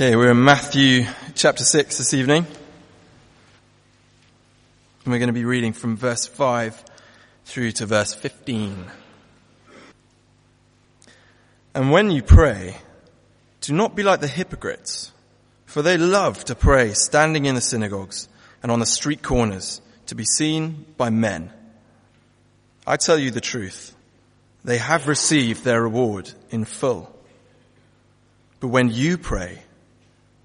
Okay, we're in Matthew chapter 6 this evening. And we're going to be reading from verse 5 through to verse 15. And when you pray, do not be like the hypocrites, for they love to pray standing in the synagogues and on the street corners to be seen by men. I tell you the truth, they have received their reward in full. But when you pray,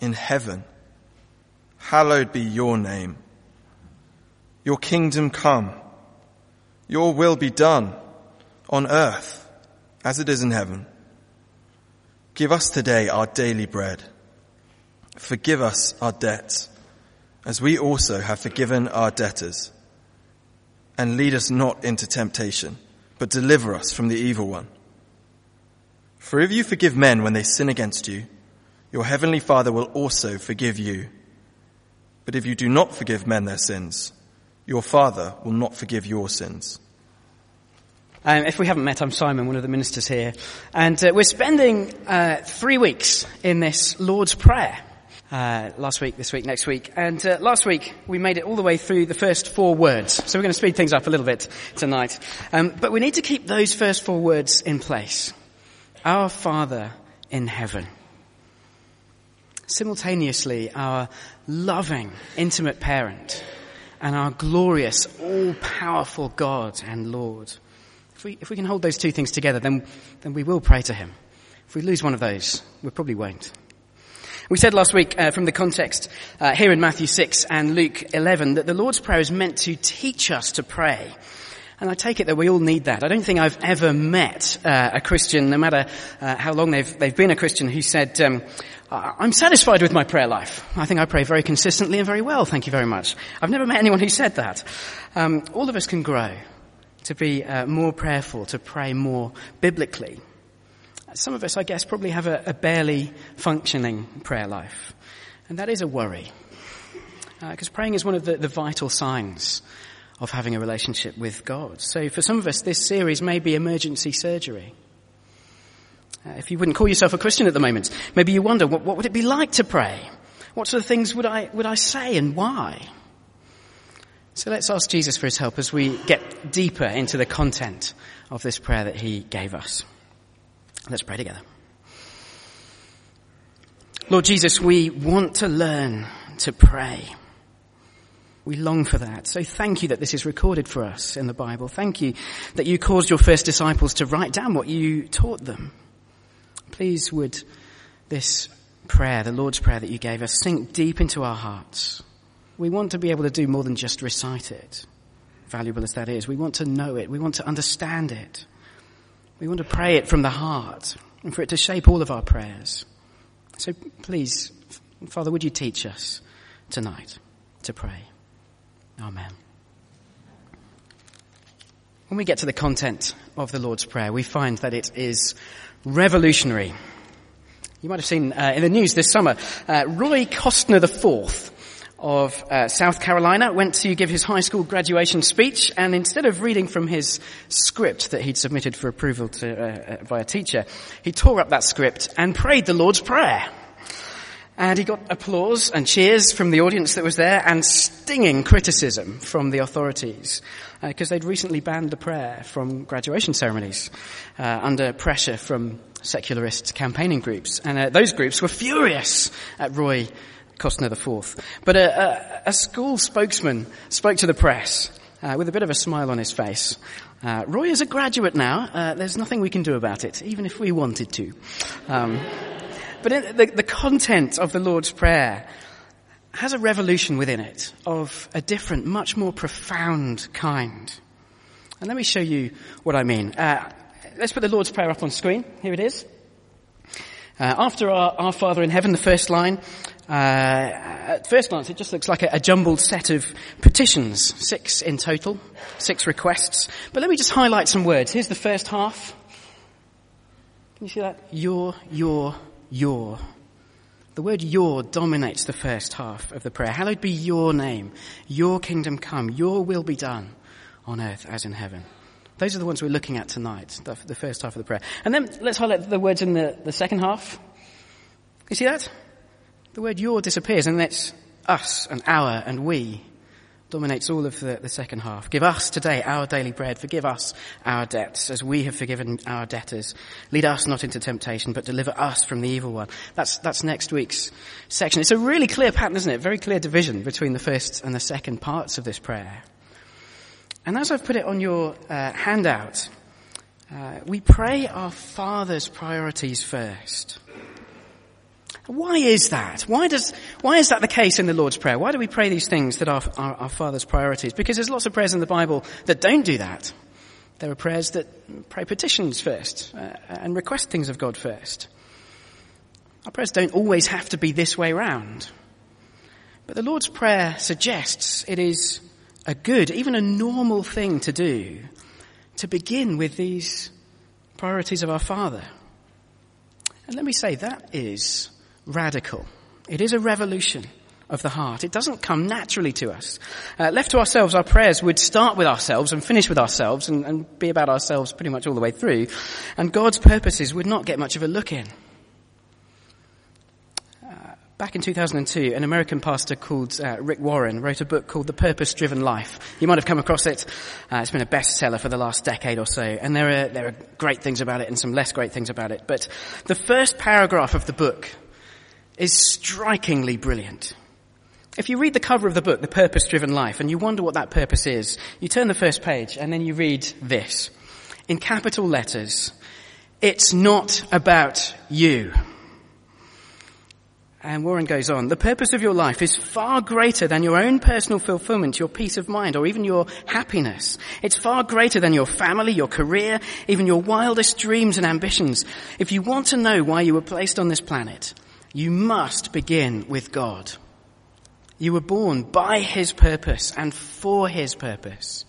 in heaven. Hallowed be your name. Your kingdom come. Your will be done on earth as it is in heaven. Give us today our daily bread. Forgive us our debts as we also have forgiven our debtors. And lead us not into temptation, but deliver us from the evil one. For if you forgive men when they sin against you, your heavenly Father will also forgive you. But if you do not forgive men their sins, your Father will not forgive your sins. Um, if we haven't met, I'm Simon, one of the ministers here. And uh, we're spending uh, three weeks in this Lord's Prayer. Uh, last week, this week, next week. And uh, last week, we made it all the way through the first four words. So we're going to speed things up a little bit tonight. Um, but we need to keep those first four words in place. Our Father in heaven simultaneously our loving, intimate parent and our glorious, all-powerful God and Lord. If we, if we can hold those two things together, then, then we will pray to Him. If we lose one of those, we probably won't. We said last week uh, from the context uh, here in Matthew 6 and Luke 11 that the Lord's Prayer is meant to teach us to pray. And I take it that we all need that. I don't think I've ever met uh, a Christian, no matter uh, how long they've, they've been a Christian, who said, um, I'm satisfied with my prayer life. I think I pray very consistently and very well, thank you very much. I've never met anyone who said that. Um, all of us can grow to be uh, more prayerful, to pray more biblically. Some of us, I guess, probably have a, a barely functioning prayer life. And that is a worry. Because uh, praying is one of the, the vital signs of having a relationship with God. So for some of us, this series may be emergency surgery. Uh, if you wouldn't call yourself a Christian at the moment, maybe you wonder, what, what would it be like to pray? What sort of things would I, would I say and why? So let's ask Jesus for his help as we get deeper into the content of this prayer that he gave us. Let's pray together. Lord Jesus, we want to learn to pray. We long for that. So thank you that this is recorded for us in the Bible. Thank you that you caused your first disciples to write down what you taught them. Please would this prayer, the Lord's Prayer that you gave us, sink deep into our hearts. We want to be able to do more than just recite it, valuable as that is. We want to know it. We want to understand it. We want to pray it from the heart and for it to shape all of our prayers. So please, Father, would you teach us tonight to pray? Amen. When we get to the content of the Lord's Prayer, we find that it is revolutionary. You might have seen uh, in the news this summer, uh, Roy Costner IV of uh, South Carolina went to give his high school graduation speech, and instead of reading from his script that he'd submitted for approval to, uh, uh, by a teacher, he tore up that script and prayed the Lord's Prayer. And he got applause and cheers from the audience that was there and stinging criticism from the authorities because uh, they'd recently banned the prayer from graduation ceremonies uh, under pressure from secularist campaigning groups. And uh, those groups were furious at Roy Costner IV. But a, a, a school spokesman spoke to the press uh, with a bit of a smile on his face. Uh, Roy is a graduate now. Uh, there's nothing we can do about it, even if we wanted to. Um, but the, the content of the Lord's Prayer has a revolution within it of a different, much more profound kind. And let me show you what I mean. Uh, let's put the Lord's Prayer up on screen. Here it is. Uh, after our, our Father in heaven, the first line, uh, at first glance, it just looks like a, a, jumbled set of petitions, six in total, six requests. But let me just highlight some words. Here's the first half. Can you see that? Your, your, your. The word your dominates the first half of the prayer. Hallowed be your name. Your kingdom come. Your will be done on earth as in heaven. Those are the ones we're looking at tonight, the, first half of the prayer. And then let's highlight the words in the, the second half. You see that? The word your disappears and it's us and our and we dominates all of the, the second half. Give us today our daily bread. Forgive us our debts as we have forgiven our debtors. Lead us not into temptation, but deliver us from the evil one. That's, that's next week's section. It's a really clear pattern, isn't it? Very clear division between the first and the second parts of this prayer. And as I've put it on your uh, handout, uh, we pray our Father's priorities first. Why is that? Why does, why is that the case in the Lord's Prayer? Why do we pray these things that are our, Father's priorities? Because there's lots of prayers in the Bible that don't do that. There are prayers that pray petitions first uh, and request things of God first. Our prayers don't always have to be this way round. But the Lord's Prayer suggests it is a good, even a normal thing to do to begin with these priorities of our Father. And let me say that is radical. It is a revolution of the heart. It doesn't come naturally to us. Uh, left to ourselves, our prayers would start with ourselves and finish with ourselves and, and be about ourselves pretty much all the way through. And God's purposes would not get much of a look in. Back in 2002, an American pastor called uh, Rick Warren wrote a book called The Purpose Driven Life. You might have come across it. Uh, it's been a bestseller for the last decade or so, and there are, there are great things about it and some less great things about it. But the first paragraph of the book is strikingly brilliant. If you read the cover of the book, The Purpose Driven Life, and you wonder what that purpose is, you turn the first page and then you read this. In capital letters, it's not about you. And Warren goes on, the purpose of your life is far greater than your own personal fulfillment, your peace of mind, or even your happiness. It's far greater than your family, your career, even your wildest dreams and ambitions. If you want to know why you were placed on this planet, you must begin with God. You were born by His purpose and for His purpose.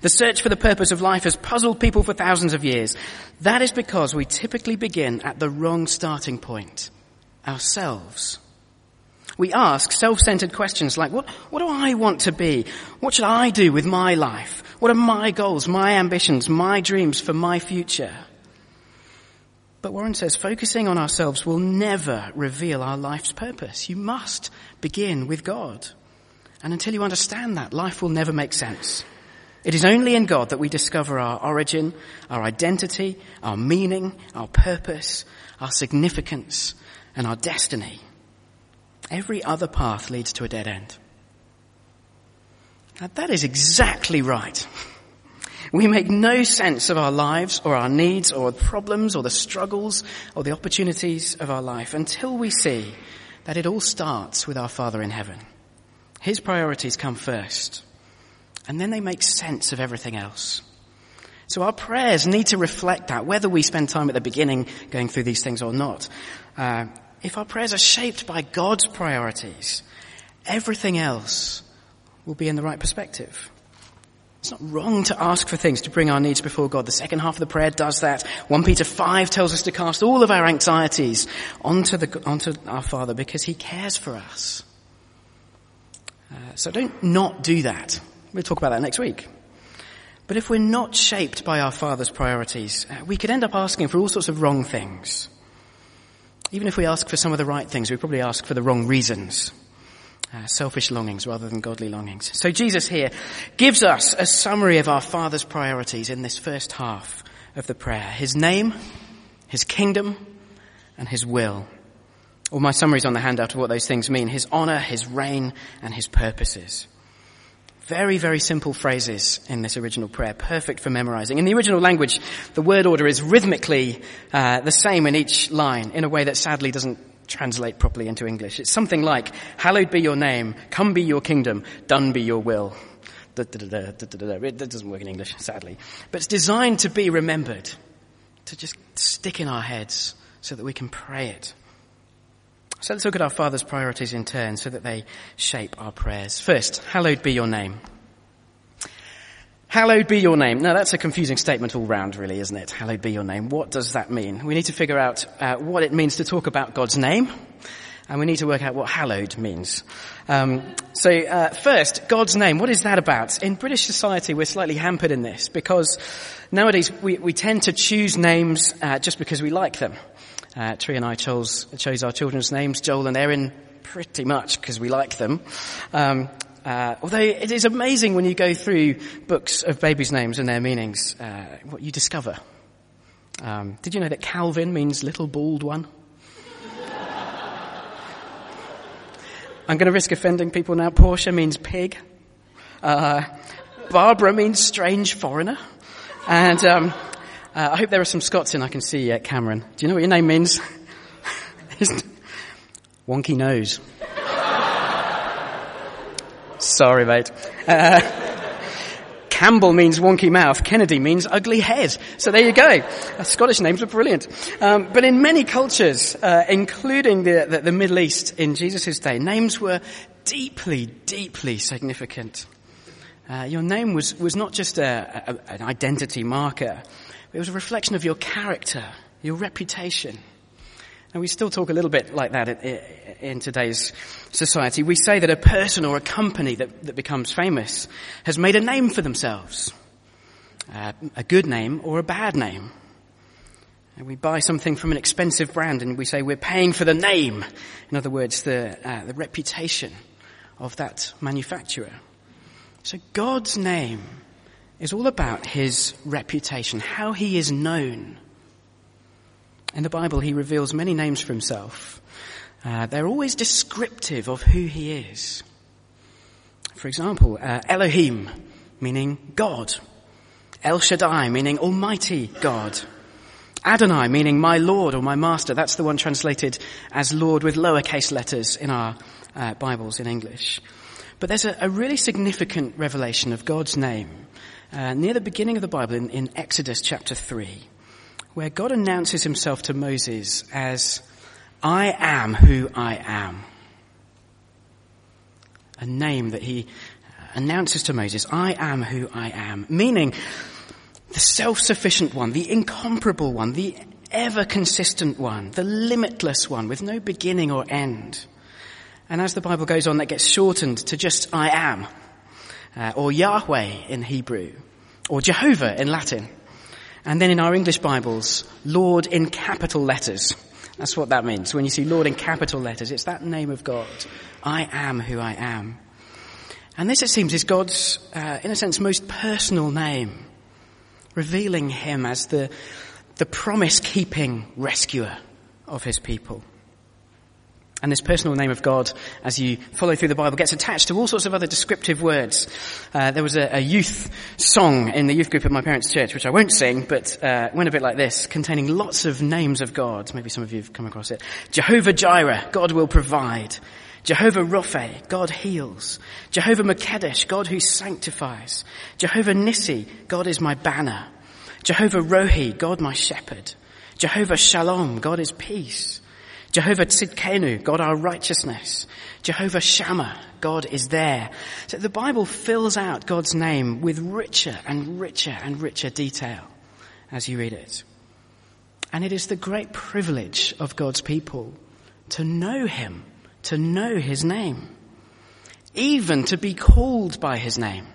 The search for the purpose of life has puzzled people for thousands of years. That is because we typically begin at the wrong starting point ourselves. We ask self-centered questions like, what, what do I want to be? What should I do with my life? What are my goals, my ambitions, my dreams for my future? But Warren says focusing on ourselves will never reveal our life's purpose. You must begin with God. And until you understand that, life will never make sense. It is only in God that we discover our origin, our identity, our meaning, our purpose, our significance, and our destiny. Every other path leads to a dead end. Now that is exactly right. We make no sense of our lives or our needs or the problems or the struggles or the opportunities of our life until we see that it all starts with our Father in heaven. His priorities come first and then they make sense of everything else. So our prayers need to reflect that, whether we spend time at the beginning going through these things or not. Uh, if our prayers are shaped by God's priorities, everything else will be in the right perspective. It's not wrong to ask for things to bring our needs before God. The second half of the prayer does that. 1 Peter 5 tells us to cast all of our anxieties onto, the, onto our Father because He cares for us. Uh, so don't not do that. We'll talk about that next week. But if we're not shaped by our Father's priorities, uh, we could end up asking for all sorts of wrong things. Even if we ask for some of the right things, we probably ask for the wrong reasons. Uh, selfish longings rather than godly longings. So Jesus here gives us a summary of our Father's priorities in this first half of the prayer. His name, His kingdom, and His will. All my summaries on the handout of what those things mean. His honor, His reign, and His purposes. Very, very simple phrases in this original prayer, perfect for memorizing. In the original language, the word order is rhythmically uh, the same in each line in a way that sadly doesn't translate properly into English. It's something like, hallowed be your name, come be your kingdom, done be your will. That doesn't work in English, sadly. But it's designed to be remembered, to just stick in our heads so that we can pray it. So let's look at our Father's priorities in turn so that they shape our prayers. First, hallowed be your name. Hallowed be your name. Now that's a confusing statement all round really, isn't it? Hallowed be your name. What does that mean? We need to figure out uh, what it means to talk about God's name and we need to work out what hallowed means. Um, so uh, first, God's name. What is that about? In British society, we're slightly hampered in this because nowadays we, we tend to choose names uh, just because we like them. Uh, Tree and I chose, chose our children's names, Joel and Erin, pretty much because we like them. Um, uh, although it is amazing when you go through books of babies' names and their meanings, uh, what you discover. Um, did you know that Calvin means little bald one? I'm going to risk offending people now. Portia means pig. Uh, Barbara means strange foreigner. And um, uh, I hope there are some Scots in I can see uh, Cameron. Do you know what your name means? Wonky nose. Sorry, mate. Uh, Campbell means wonky mouth. Kennedy means ugly head. So there you go. Uh, Scottish names are brilliant. Um, but in many cultures, uh, including the, the, the, Middle East in Jesus' day, names were deeply, deeply significant. Uh, your name was, was not just a, a, an identity marker. It was a reflection of your character, your reputation. And we still talk a little bit like that in today's society. We say that a person or a company that, that becomes famous has made a name for themselves. Uh, a good name or a bad name. And we buy something from an expensive brand and we say we're paying for the name. In other words, the, uh, the reputation of that manufacturer. So God's name is all about his reputation, how he is known. In the Bible, he reveals many names for himself. Uh, they're always descriptive of who he is. For example, uh, Elohim, meaning God. El Shaddai, meaning Almighty God. Adonai, meaning my Lord or my Master. That's the one translated as Lord with lowercase letters in our uh, Bibles in English. But there's a, a, really significant revelation of God's name uh, near the beginning of the Bible in, in Exodus chapter 3 where God announces himself to Moses as, I am who I am. A name that he announces to Moses, I am who I am. Meaning, the self-sufficient one, the incomparable one, the ever consistent one, the limitless one with no beginning or end. And as the Bible goes on, that gets shortened to just I am, uh, or Yahweh in Hebrew, or Jehovah in Latin. And then in our English Bibles, Lord in capital letters. That's what that means. When you see Lord in capital letters, it's that name of God. I am who I am. And this, it seems, is God's, uh, in a sense, most personal name, revealing him as the, the promise-keeping rescuer of his people. And this personal name of God, as you follow through the Bible, gets attached to all sorts of other descriptive words. Uh, there was a, a, youth song in the youth group at my parents' church, which I won't sing, but uh, went a bit like this, containing lots of names of God. Maybe some of you have come across it. Jehovah Jireh, God will provide. Jehovah Rophe, God heals. Jehovah Makedesh, God who sanctifies. Jehovah Nissi, God is my banner. Jehovah Rohi, God my shepherd. Jehovah Shalom, God is peace. Jehovah Tzidkenu, God our righteousness. Jehovah Shammah, God is there. So the Bible fills out God's name with richer and richer and richer detail as you read it. And it is the great privilege of God's people to know Him, to know His name, even to be called by His name.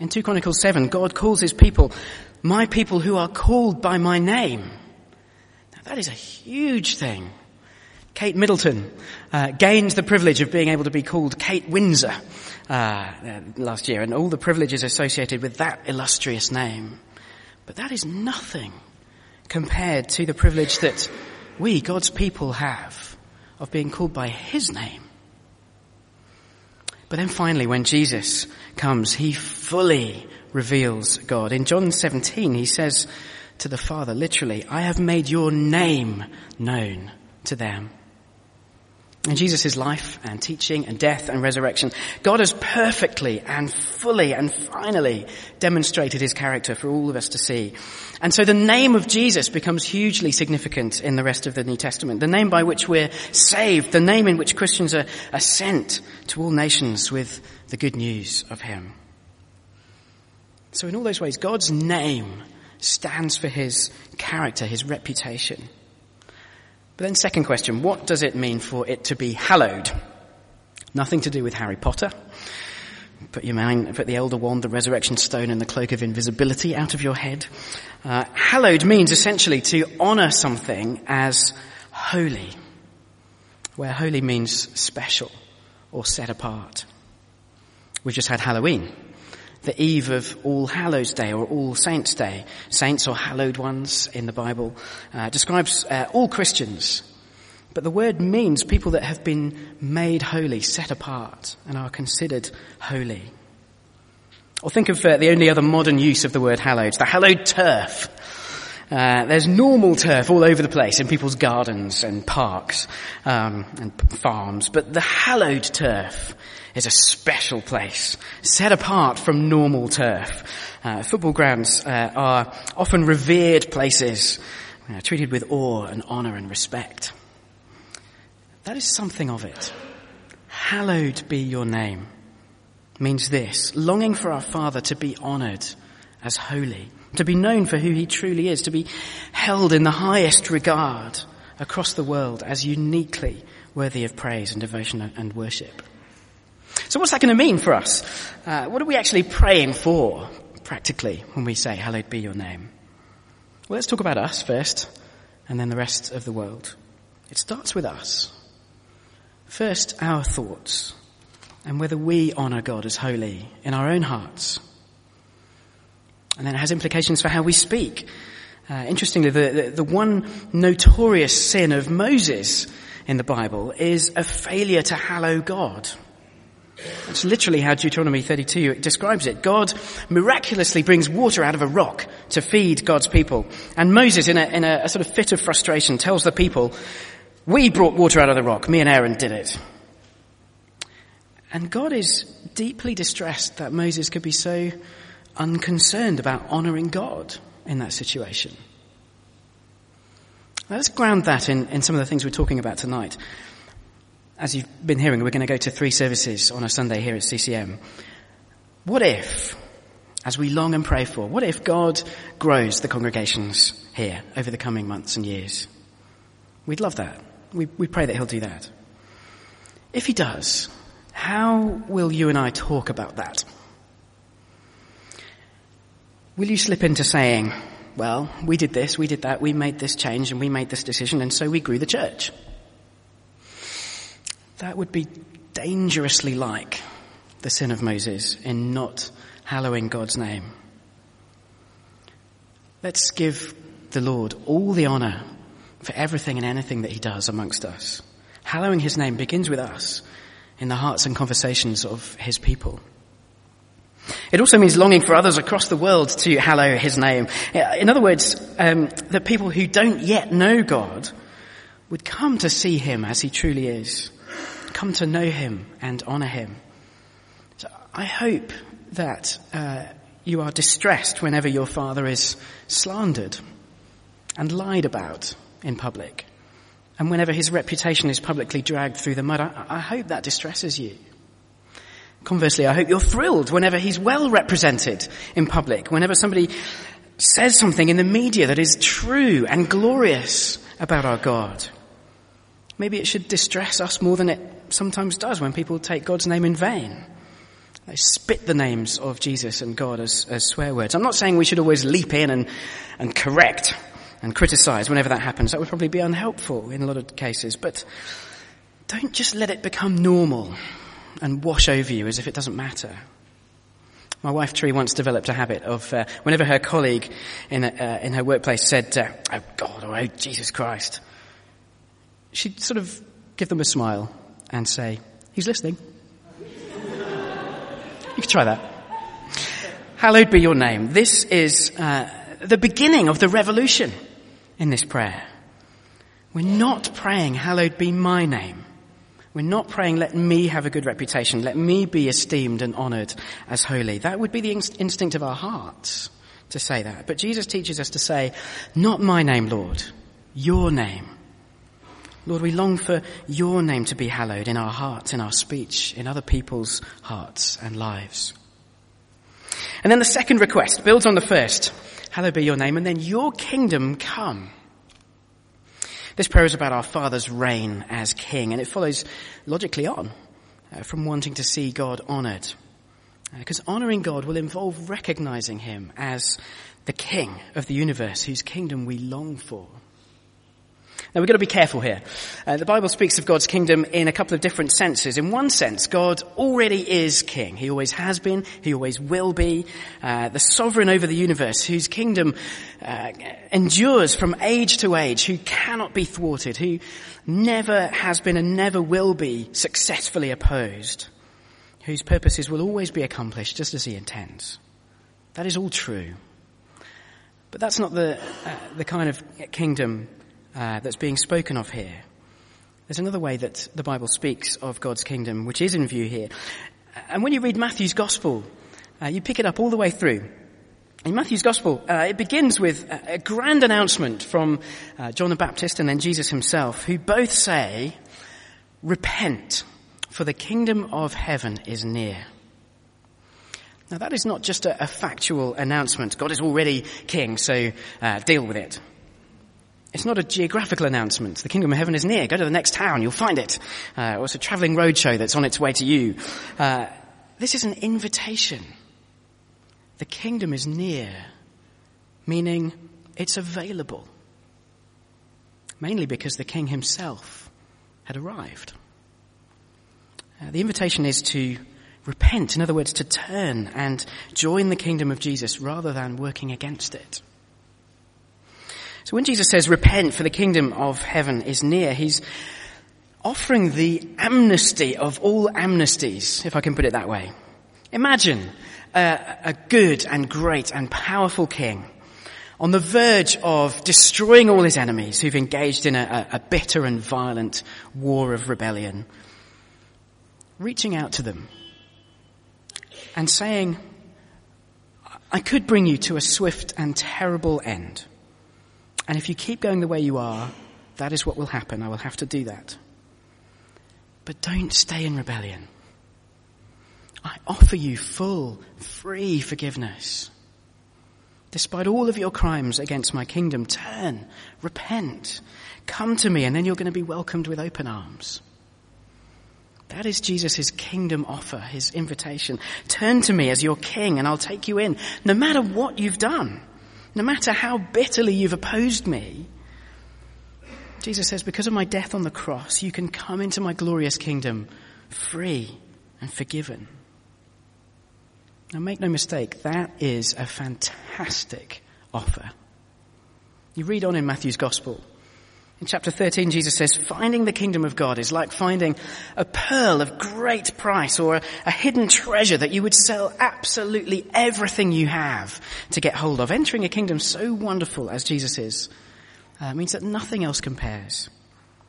In 2 Chronicles 7, God calls His people, my people who are called by my name. Now that is a huge thing. Kate Middleton uh, gained the privilege of being able to be called Kate Windsor uh, uh, last year, and all the privileges associated with that illustrious name. But that is nothing compared to the privilege that we, God's people, have of being called by His name. But then finally, when Jesus comes, He fully reveals God. In John 17, He says to the Father, literally, I have made your name known to them. In Jesus' life and teaching and death and resurrection, God has perfectly and fully and finally demonstrated his character for all of us to see. And so the name of Jesus becomes hugely significant in the rest of the New Testament. The name by which we're saved, the name in which Christians are, are sent to all nations with the good news of him. So in all those ways, God's name stands for his character, his reputation. But then second question, what does it mean for it to be hallowed? Nothing to do with Harry Potter. Put your mind, put the elder wand, the resurrection stone and the cloak of invisibility out of your head. Uh, hallowed means essentially to honor something as holy, where holy means special or set apart. We've just had Halloween the eve of All Hallows Day or All Saints Day. Saints or hallowed ones in the Bible uh, describes uh, all Christians. But the word means people that have been made holy, set apart, and are considered holy. Or think of uh, the only other modern use of the word hallowed, the hallowed turf. Uh, there's normal turf all over the place in people's gardens and parks um, and farms, but the hallowed turf is a special place, set apart from normal turf. Uh, football grounds uh, are often revered places, uh, treated with awe and honour and respect. That is something of it. Hallowed be your name means this, longing for our Father to be honoured as holy, to be known for who He truly is, to be held in the highest regard across the world as uniquely worthy of praise and devotion and worship. So what's that going to mean for us? Uh, what are we actually praying for, practically, when we say, hallowed be your name? Well, let's talk about us first, and then the rest of the world. It starts with us. First, our thoughts, and whether we honour God as holy in our own hearts. And then it has implications for how we speak. Uh, interestingly, the, the, the one notorious sin of Moses in the Bible is a failure to hallow God. That's literally how Deuteronomy 32 describes it. God miraculously brings water out of a rock to feed God's people. And Moses, in a, in a, a sort of fit of frustration, tells the people, we brought water out of the rock. Me and Aaron did it. And God is deeply distressed that Moses could be so unconcerned about honoring God in that situation. let's ground that in, in some of the things we're talking about tonight as you've been hearing, we're going to go to three services on a Sunday here at CCM. What if, as we long and pray for, what if God grows the congregations here over the coming months and years? We'd love that. We, we pray that He'll do that. If He does, how will you and I talk about that? Will you slip into saying, well, we did this, we did that, we made this change and we made this decision and so we grew the church? That would be dangerously like the sin of Moses in not hallowing God's name. Let's give the Lord all the honor for everything and anything that he does amongst us. Hallowing his name begins with us in the hearts and conversations of his people. It also means longing for others across the world to hallow his name. In other words, um, that people who don't yet know God would come to see him as he truly is come to know him and honor him. So I hope that uh, you are distressed whenever your father is slandered and lied about in public. And whenever his reputation is publicly dragged through the mud, I, I hope that distresses you. Conversely, I hope you're thrilled whenever he's well represented in public, whenever somebody says something in the media that is true and glorious about our God. Maybe it should distress us more than it sometimes does when people take God's name in vain. They spit the names of Jesus and God as, as swear words. I'm not saying we should always leap in and, and correct and criticize whenever that happens. That would probably be unhelpful in a lot of cases. But don't just let it become normal and wash over you as if it doesn't matter. My wife Tree once developed a habit of uh, whenever her colleague in, uh, in her workplace said, uh, "Oh God" or "Oh Jesus Christ," she'd sort of give them a smile and say, He's listening. you can try that. Hallowed be your name. This is uh, the beginning of the revolution in this prayer. We're not praying, Hallowed be my name. We're not praying, let me have a good reputation, let me be esteemed and honored as holy. That would be the inst- instinct of our hearts to say that. But Jesus teaches us to say, not my name, Lord, your name. Lord, we long for your name to be hallowed in our hearts, in our speech, in other people's hearts and lives. And then the second request builds on the first. Hallowed be your name, and then your kingdom come. This prayer is about our Father's reign as King, and it follows logically on uh, from wanting to see God honored. Because uh, honoring God will involve recognizing Him as the King of the universe, whose kingdom we long for. Now we've got to be careful here. Uh, the Bible speaks of God's kingdom in a couple of different senses. In one sense, God already is king. He always has been. He always will be. Uh, the sovereign over the universe, whose kingdom uh, endures from age to age, who cannot be thwarted, who never has been and never will be successfully opposed, whose purposes will always be accomplished just as he intends. That is all true. But that's not the, uh, the kind of kingdom uh, that's being spoken of here. There's another way that the Bible speaks of God's kingdom, which is in view here. And when you read Matthew's Gospel, uh, you pick it up all the way through. In Matthew's Gospel, uh, it begins with a, a grand announcement from uh, John the Baptist and then Jesus himself, who both say, Repent, for the kingdom of heaven is near. Now that is not just a, a factual announcement. God is already king, so uh, deal with it. It's not a geographical announcement. The kingdom of heaven is near. Go to the next town, you'll find it. Uh, or it's a traveling roadshow that's on its way to you. Uh, this is an invitation. The kingdom is near, meaning it's available. Mainly because the king himself had arrived. Uh, the invitation is to repent, in other words, to turn and join the kingdom of Jesus rather than working against it. So when Jesus says, repent for the kingdom of heaven is near, he's offering the amnesty of all amnesties, if I can put it that way. Imagine a, a good and great and powerful king on the verge of destroying all his enemies who've engaged in a, a, bitter and violent war of rebellion, reaching out to them and saying, I could bring you to a swift and terrible end. And if you keep going the way you are, that is what will happen. I will have to do that. But don't stay in rebellion. I offer you full, free forgiveness. Despite all of your crimes against my kingdom, turn, repent, come to me, and then you're going to be welcomed with open arms. That is Jesus' kingdom offer, his invitation. Turn to me as your king and I'll take you in, no matter what you've done. No matter how bitterly you've opposed me, Jesus says, because of my death on the cross, you can come into my glorious kingdom free and forgiven. Now make no mistake, that is a fantastic offer. You read on in Matthew's gospel. In chapter 13, Jesus says, finding the kingdom of God is like finding a pearl of great price or a, a, hidden treasure that you would sell absolutely everything you have to get hold of. Entering a kingdom so wonderful as Jesus is uh, means that nothing else compares.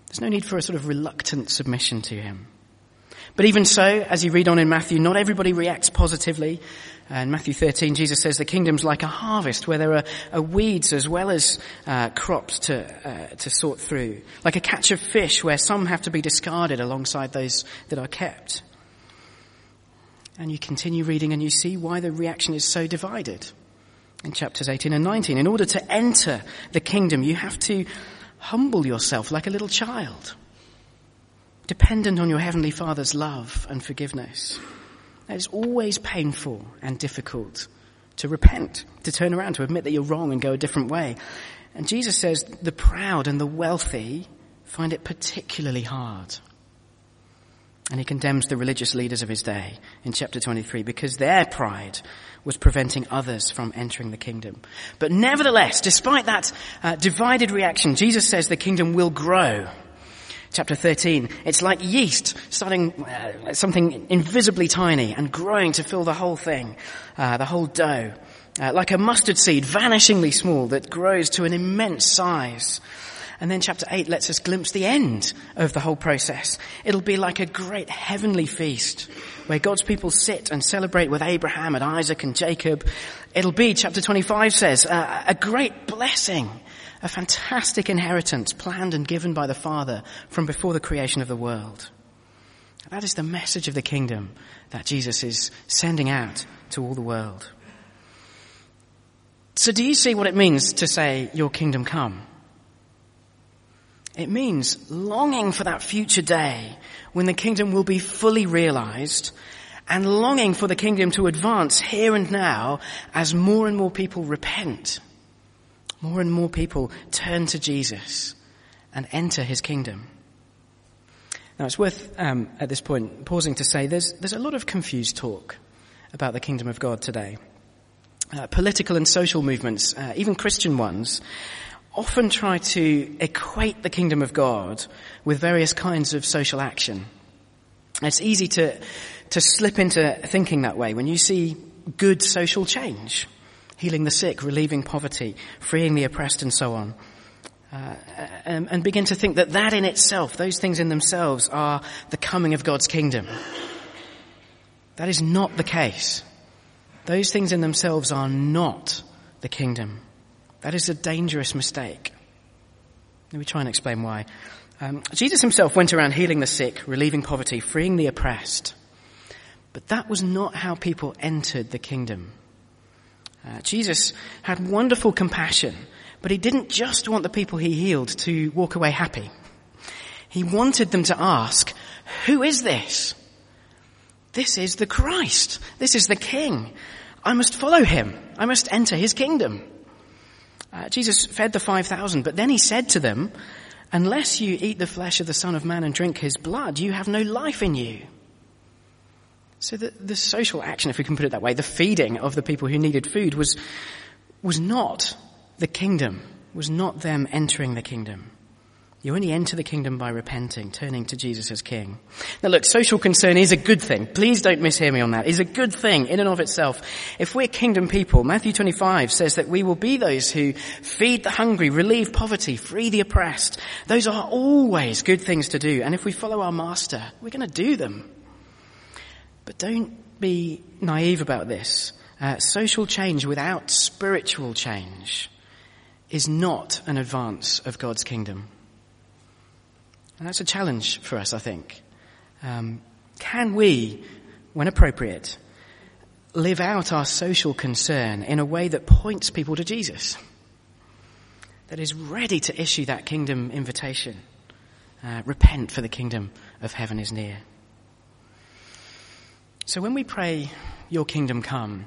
There's no need for a sort of reluctant submission to him. But even so, as you read on in Matthew, not everybody reacts positively. In Matthew 13, Jesus says the kingdom's like a harvest where there are, are weeds as well as uh, crops to, uh, to sort through. Like a catch of fish where some have to be discarded alongside those that are kept. And you continue reading and you see why the reaction is so divided in chapters 18 and 19. In order to enter the kingdom, you have to humble yourself like a little child dependent on your Heavenly Father's love and forgiveness. It's always painful and difficult to repent, to turn around, to admit that you're wrong and go a different way. And Jesus says the proud and the wealthy find it particularly hard. And he condemns the religious leaders of his day in chapter 23 because their pride was preventing others from entering the kingdom. But nevertheless, despite that uh, divided reaction, Jesus says the kingdom will grow chapter 13. It's like yeast starting uh, something invisibly tiny and growing to fill the whole thing, uh, the whole dough. Uh, like a mustard seed, vanishingly small, that grows to an immense size. And then chapter 8 lets us glimpse the end of the whole process. It'll be like a great heavenly feast where God's people sit and celebrate with Abraham and Isaac and Jacob. It'll be, chapter 25 says, uh, a great blessing, a fantastic inheritance planned and given by the Father from before the creation of the world. That is the message of the kingdom that Jesus is sending out to all the world. So do you see what it means to say, your kingdom come? It means longing for that future day when the kingdom will be fully realized and longing for the kingdom to advance here and now as more and more people repent. More and more people turn to Jesus and enter his kingdom. Now it's worth, um, at this point, pausing to say there's, there's a lot of confused talk about the kingdom of God today. Uh, political and social movements, uh, even Christian ones, often try to equate the kingdom of God with various kinds of social action. It's easy to, to slip into thinking that way when you see good social change, healing the sick, relieving poverty, freeing the oppressed and so on. Uh, and, and begin to think that that in itself, those things in themselves are the coming of God's kingdom. That is not the case. Those things in themselves are not the kingdom. That is a dangerous mistake. Let me try and explain why. Um, Jesus himself went around healing the sick, relieving poverty, freeing the oppressed. But that was not how people entered the kingdom. Uh, Jesus had wonderful compassion, but he didn't just want the people he healed to walk away happy. He wanted them to ask, who is this? This is the Christ. This is the King. I must follow him. I must enter his kingdom. Uh, Jesus fed the 5,000, but then he said to them, unless you eat the flesh of the Son of Man and drink his blood, you have no life in you. So the, the social action, if we can put it that way, the feeding of the people who needed food was, was not the kingdom, was not them entering the kingdom. You only enter the kingdom by repenting, turning to Jesus as King. Now look, social concern is a good thing. Please don't mishear me on that. It's a good thing in and of itself. If we're kingdom people, Matthew 25 says that we will be those who feed the hungry, relieve poverty, free the oppressed. Those are always good things to do. And if we follow our master, we're going to do them. But don't be naive about this. Uh, social change without spiritual change is not an advance of God's kingdom. And that's a challenge for us, I think. Um, can we, when appropriate, live out our social concern in a way that points people to Jesus? That is ready to issue that kingdom invitation. Uh, repent for the kingdom of heaven is near. So when we pray, your kingdom come,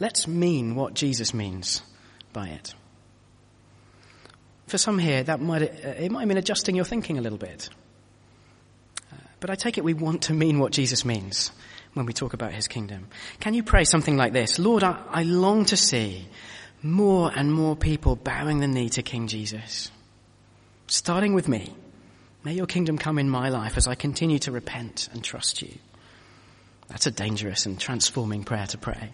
let's mean what Jesus means by it. For some here, that might, it might mean adjusting your thinking a little bit. Uh, but I take it we want to mean what Jesus means when we talk about his kingdom. Can you pray something like this? Lord, I, I long to see more and more people bowing the knee to King Jesus. Starting with me. May your kingdom come in my life as I continue to repent and trust you. That's a dangerous and transforming prayer to pray.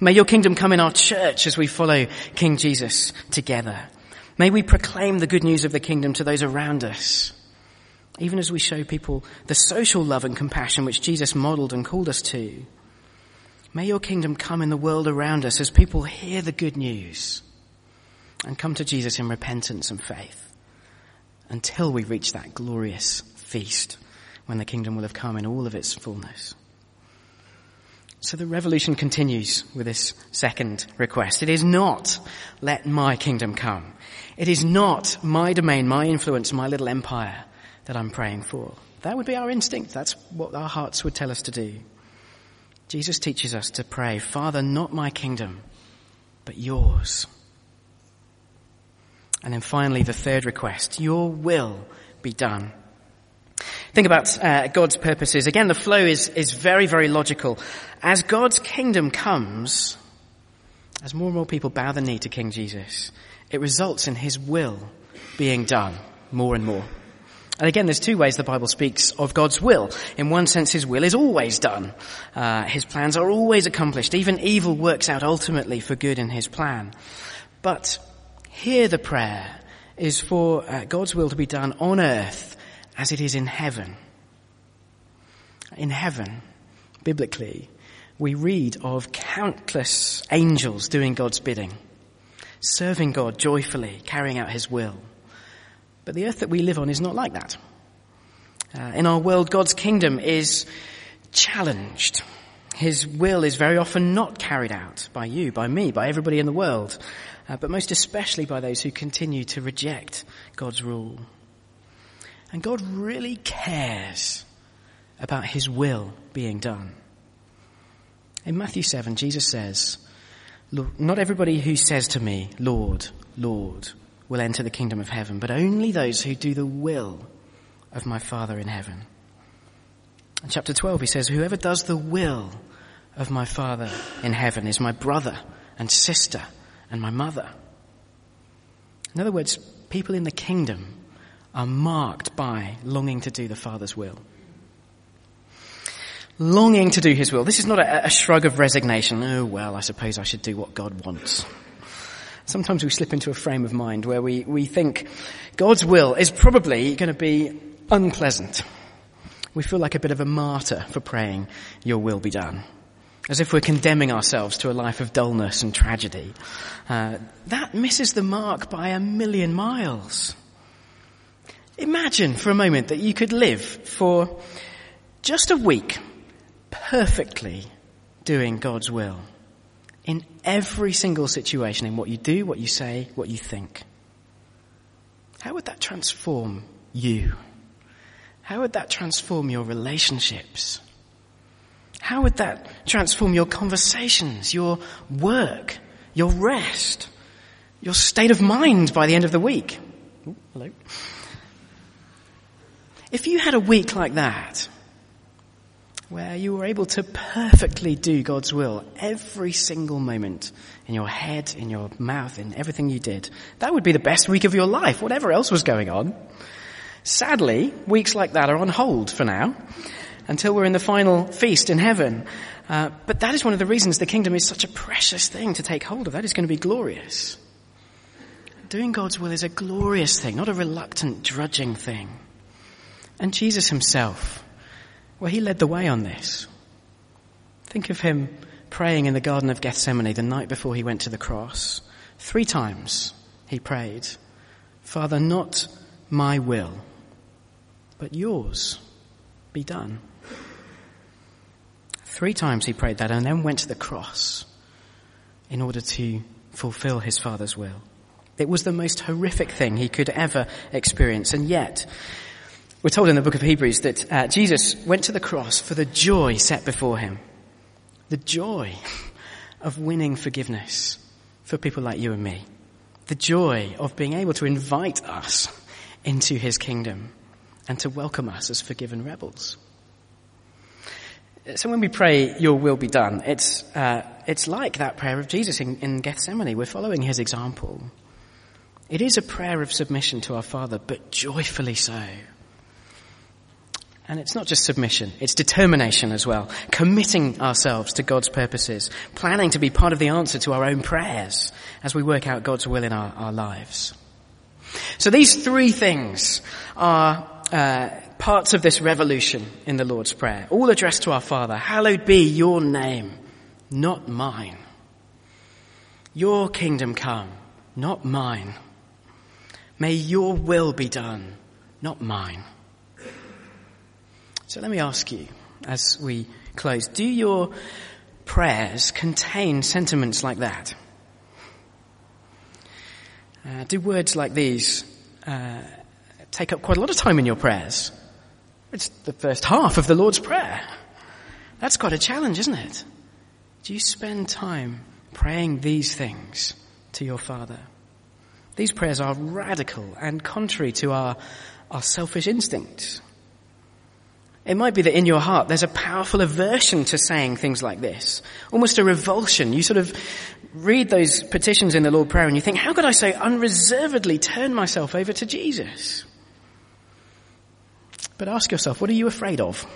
May your kingdom come in our church as we follow King Jesus together. May we proclaim the good news of the kingdom to those around us, even as we show people the social love and compassion which Jesus modeled and called us to. May your kingdom come in the world around us as people hear the good news and come to Jesus in repentance and faith until we reach that glorious feast when the kingdom will have come in all of its fullness. So the revolution continues with this second request. It is not, let my kingdom come. It is not my domain, my influence, my little empire that I'm praying for. That would be our instinct. That's what our hearts would tell us to do. Jesus teaches us to pray, Father, not my kingdom, but yours. And then finally, the third request, your will be done. Think about uh, God's purposes. Again, the flow is, is very, very logical. As God's kingdom comes, as more and more people bow the knee to King Jesus, it results in his will being done more and more. And again, there's two ways the Bible speaks of God's will. In one sense, His will is always done. Uh, his plans are always accomplished. Even evil works out ultimately for good in His plan. But here the prayer is for uh, God's will to be done on earth as it is in heaven. In heaven, biblically, we read of countless angels doing God's bidding, serving God joyfully, carrying out his will. But the earth that we live on is not like that. Uh, in our world, God's kingdom is challenged. His will is very often not carried out by you, by me, by everybody in the world, uh, but most especially by those who continue to reject God's rule. And God really cares about His will being done. In Matthew 7, Jesus says, Look, not everybody who says to me, Lord, Lord, will enter the kingdom of heaven, but only those who do the will of my Father in heaven. In chapter 12, he says, whoever does the will of my Father in heaven is my brother and sister and my mother. In other words, people in the kingdom are marked by longing to do the Father's will. Longing to do His will. This is not a, a shrug of resignation. Oh, well, I suppose I should do what God wants. Sometimes we slip into a frame of mind where we, we think God's will is probably going to be unpleasant. We feel like a bit of a martyr for praying, your will be done. As if we're condemning ourselves to a life of dullness and tragedy. Uh, that misses the mark by a million miles. Imagine for a moment that you could live for just a week perfectly doing God's will in every single situation, in what you do, what you say, what you think. How would that transform you? How would that transform your relationships? How would that transform your conversations, your work, your rest, your state of mind by the end of the week? Ooh, hello. If you had a week like that, where you were able to perfectly do God's will every single moment in your head, in your mouth, in everything you did, that would be the best week of your life, whatever else was going on. Sadly, weeks like that are on hold for now until we're in the final feast in heaven. Uh, but that is one of the reasons the kingdom is such a precious thing to take hold of. That is going to be glorious. Doing God's will is a glorious thing, not a reluctant, drudging thing. And Jesus himself, well, he led the way on this. Think of him praying in the Garden of Gethsemane the night before he went to the cross. Three times he prayed, Father, not my will, but yours be done. Three times he prayed that and then went to the cross in order to fulfill his father's will. It was the most horrific thing he could ever experience and yet we're told in the book of Hebrews that uh, Jesus went to the cross for the joy set before him. The joy of winning forgiveness for people like you and me. The joy of being able to invite us into his kingdom and to welcome us as forgiven rebels. So when we pray, your will be done, it's, uh, it's like that prayer of Jesus in, in Gethsemane. We're following his example. It is a prayer of submission to our Father, but joyfully so. And it's not just submission, it's determination as well. Committing ourselves to God's purposes, planning to be part of the answer to our own prayers as we work out God's will in our, our lives. So these three things are uh, parts of this revolution in the Lord's Prayer, all addressed to our Father. Hallowed be your name, not mine. Your kingdom come, not mine. May your will be done, not mine. So let me ask you, as we close, do your prayers contain sentiments like that? Uh, do words like these uh, take up quite a lot of time in your prayers? It's the first half of the Lord's Prayer. That's quite a challenge, isn't it? Do you spend time praying these things to your Father? These prayers are radical and contrary to our, our selfish instincts. It might be that in your heart there's a powerful aversion to saying things like this. Almost a revulsion. You sort of read those petitions in the Lord Prayer and you think, how could I so unreservedly turn myself over to Jesus? But ask yourself, what are you afraid of?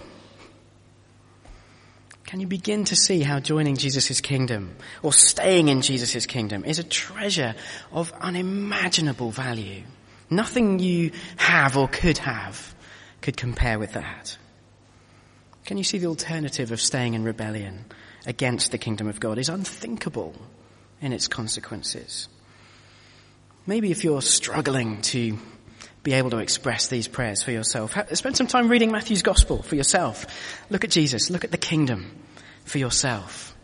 Can you begin to see how joining Jesus' kingdom or staying in Jesus' kingdom is a treasure of unimaginable value? Nothing you have or could have could compare with that. Can you see the alternative of staying in rebellion against the kingdom of God is unthinkable in its consequences? Maybe if you're struggling to be able to express these prayers for yourself, spend some time reading Matthew's gospel for yourself. Look at Jesus, look at the kingdom for yourself,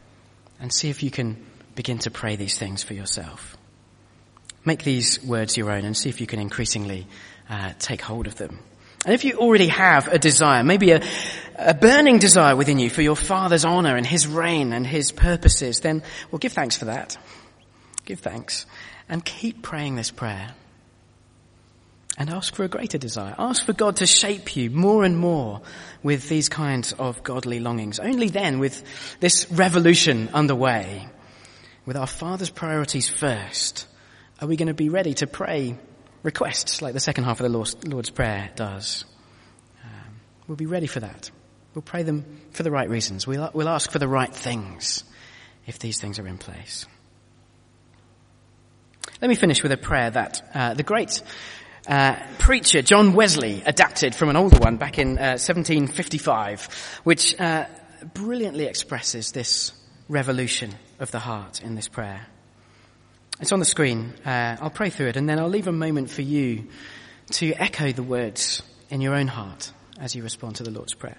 and see if you can begin to pray these things for yourself. Make these words your own and see if you can increasingly uh, take hold of them. And if you already have a desire, maybe a, a burning desire within you for your Father's honor and His reign and His purposes, then, well, give thanks for that. Give thanks. And keep praying this prayer. And ask for a greater desire. Ask for God to shape you more and more with these kinds of godly longings. Only then, with this revolution underway, with our Father's priorities first, are we going to be ready to pray requests like the second half of the Lord's Prayer does. Um, we'll be ready for that. We'll pray them for the right reasons. We'll, we'll ask for the right things if these things are in place. Let me finish with a prayer that uh, the great uh, preacher John Wesley adapted from an older one back in uh, 1755, which uh, brilliantly expresses this revolution of the heart in this prayer. It's on the screen. Uh, I'll pray through it and then I'll leave a moment for you to echo the words in your own heart as you respond to the Lord's Prayer.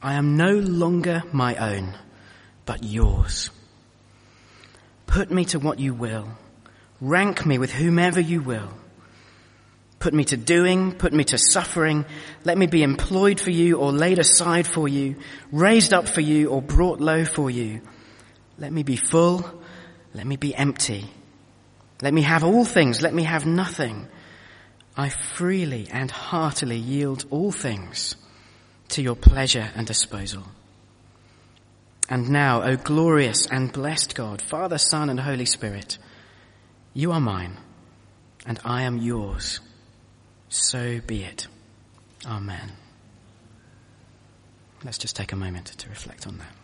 I am no longer my own, but yours. Put me to what you will. Rank me with whomever you will. Put me to doing, put me to suffering. Let me be employed for you or laid aside for you, raised up for you or brought low for you. Let me be full. Let me be empty. Let me have all things. Let me have nothing. I freely and heartily yield all things to your pleasure and disposal. And now, O glorious and blessed God, Father, Son, and Holy Spirit, you are mine and I am yours so be it. Amen. Let's just take a moment to reflect on that.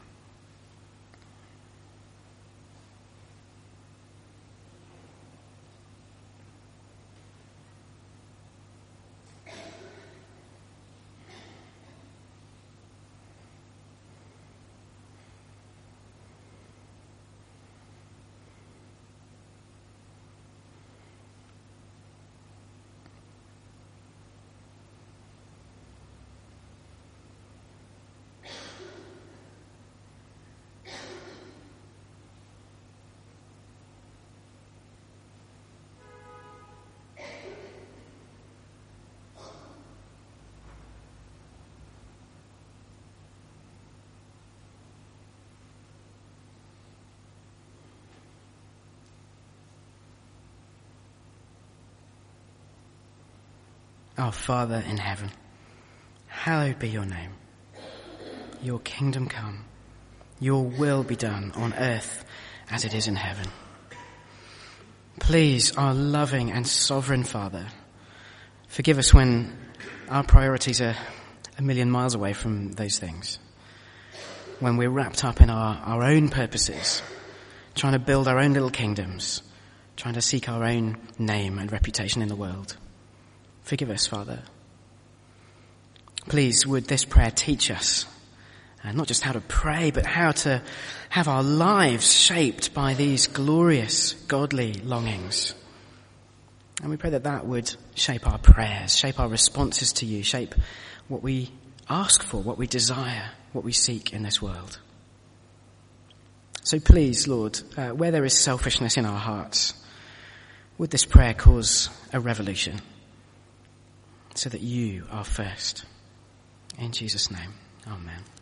Our Father in heaven, hallowed be your name. Your kingdom come. Your will be done on earth as it is in heaven. Please, our loving and sovereign Father, forgive us when our priorities are a million miles away from those things. When we're wrapped up in our, our own purposes, trying to build our own little kingdoms, trying to seek our own name and reputation in the world. Forgive us, Father. Please, would this prayer teach us uh, not just how to pray, but how to have our lives shaped by these glorious, godly longings. And we pray that that would shape our prayers, shape our responses to you, shape what we ask for, what we desire, what we seek in this world. So please, Lord, uh, where there is selfishness in our hearts, would this prayer cause a revolution? So that you are first. In Jesus' name, amen.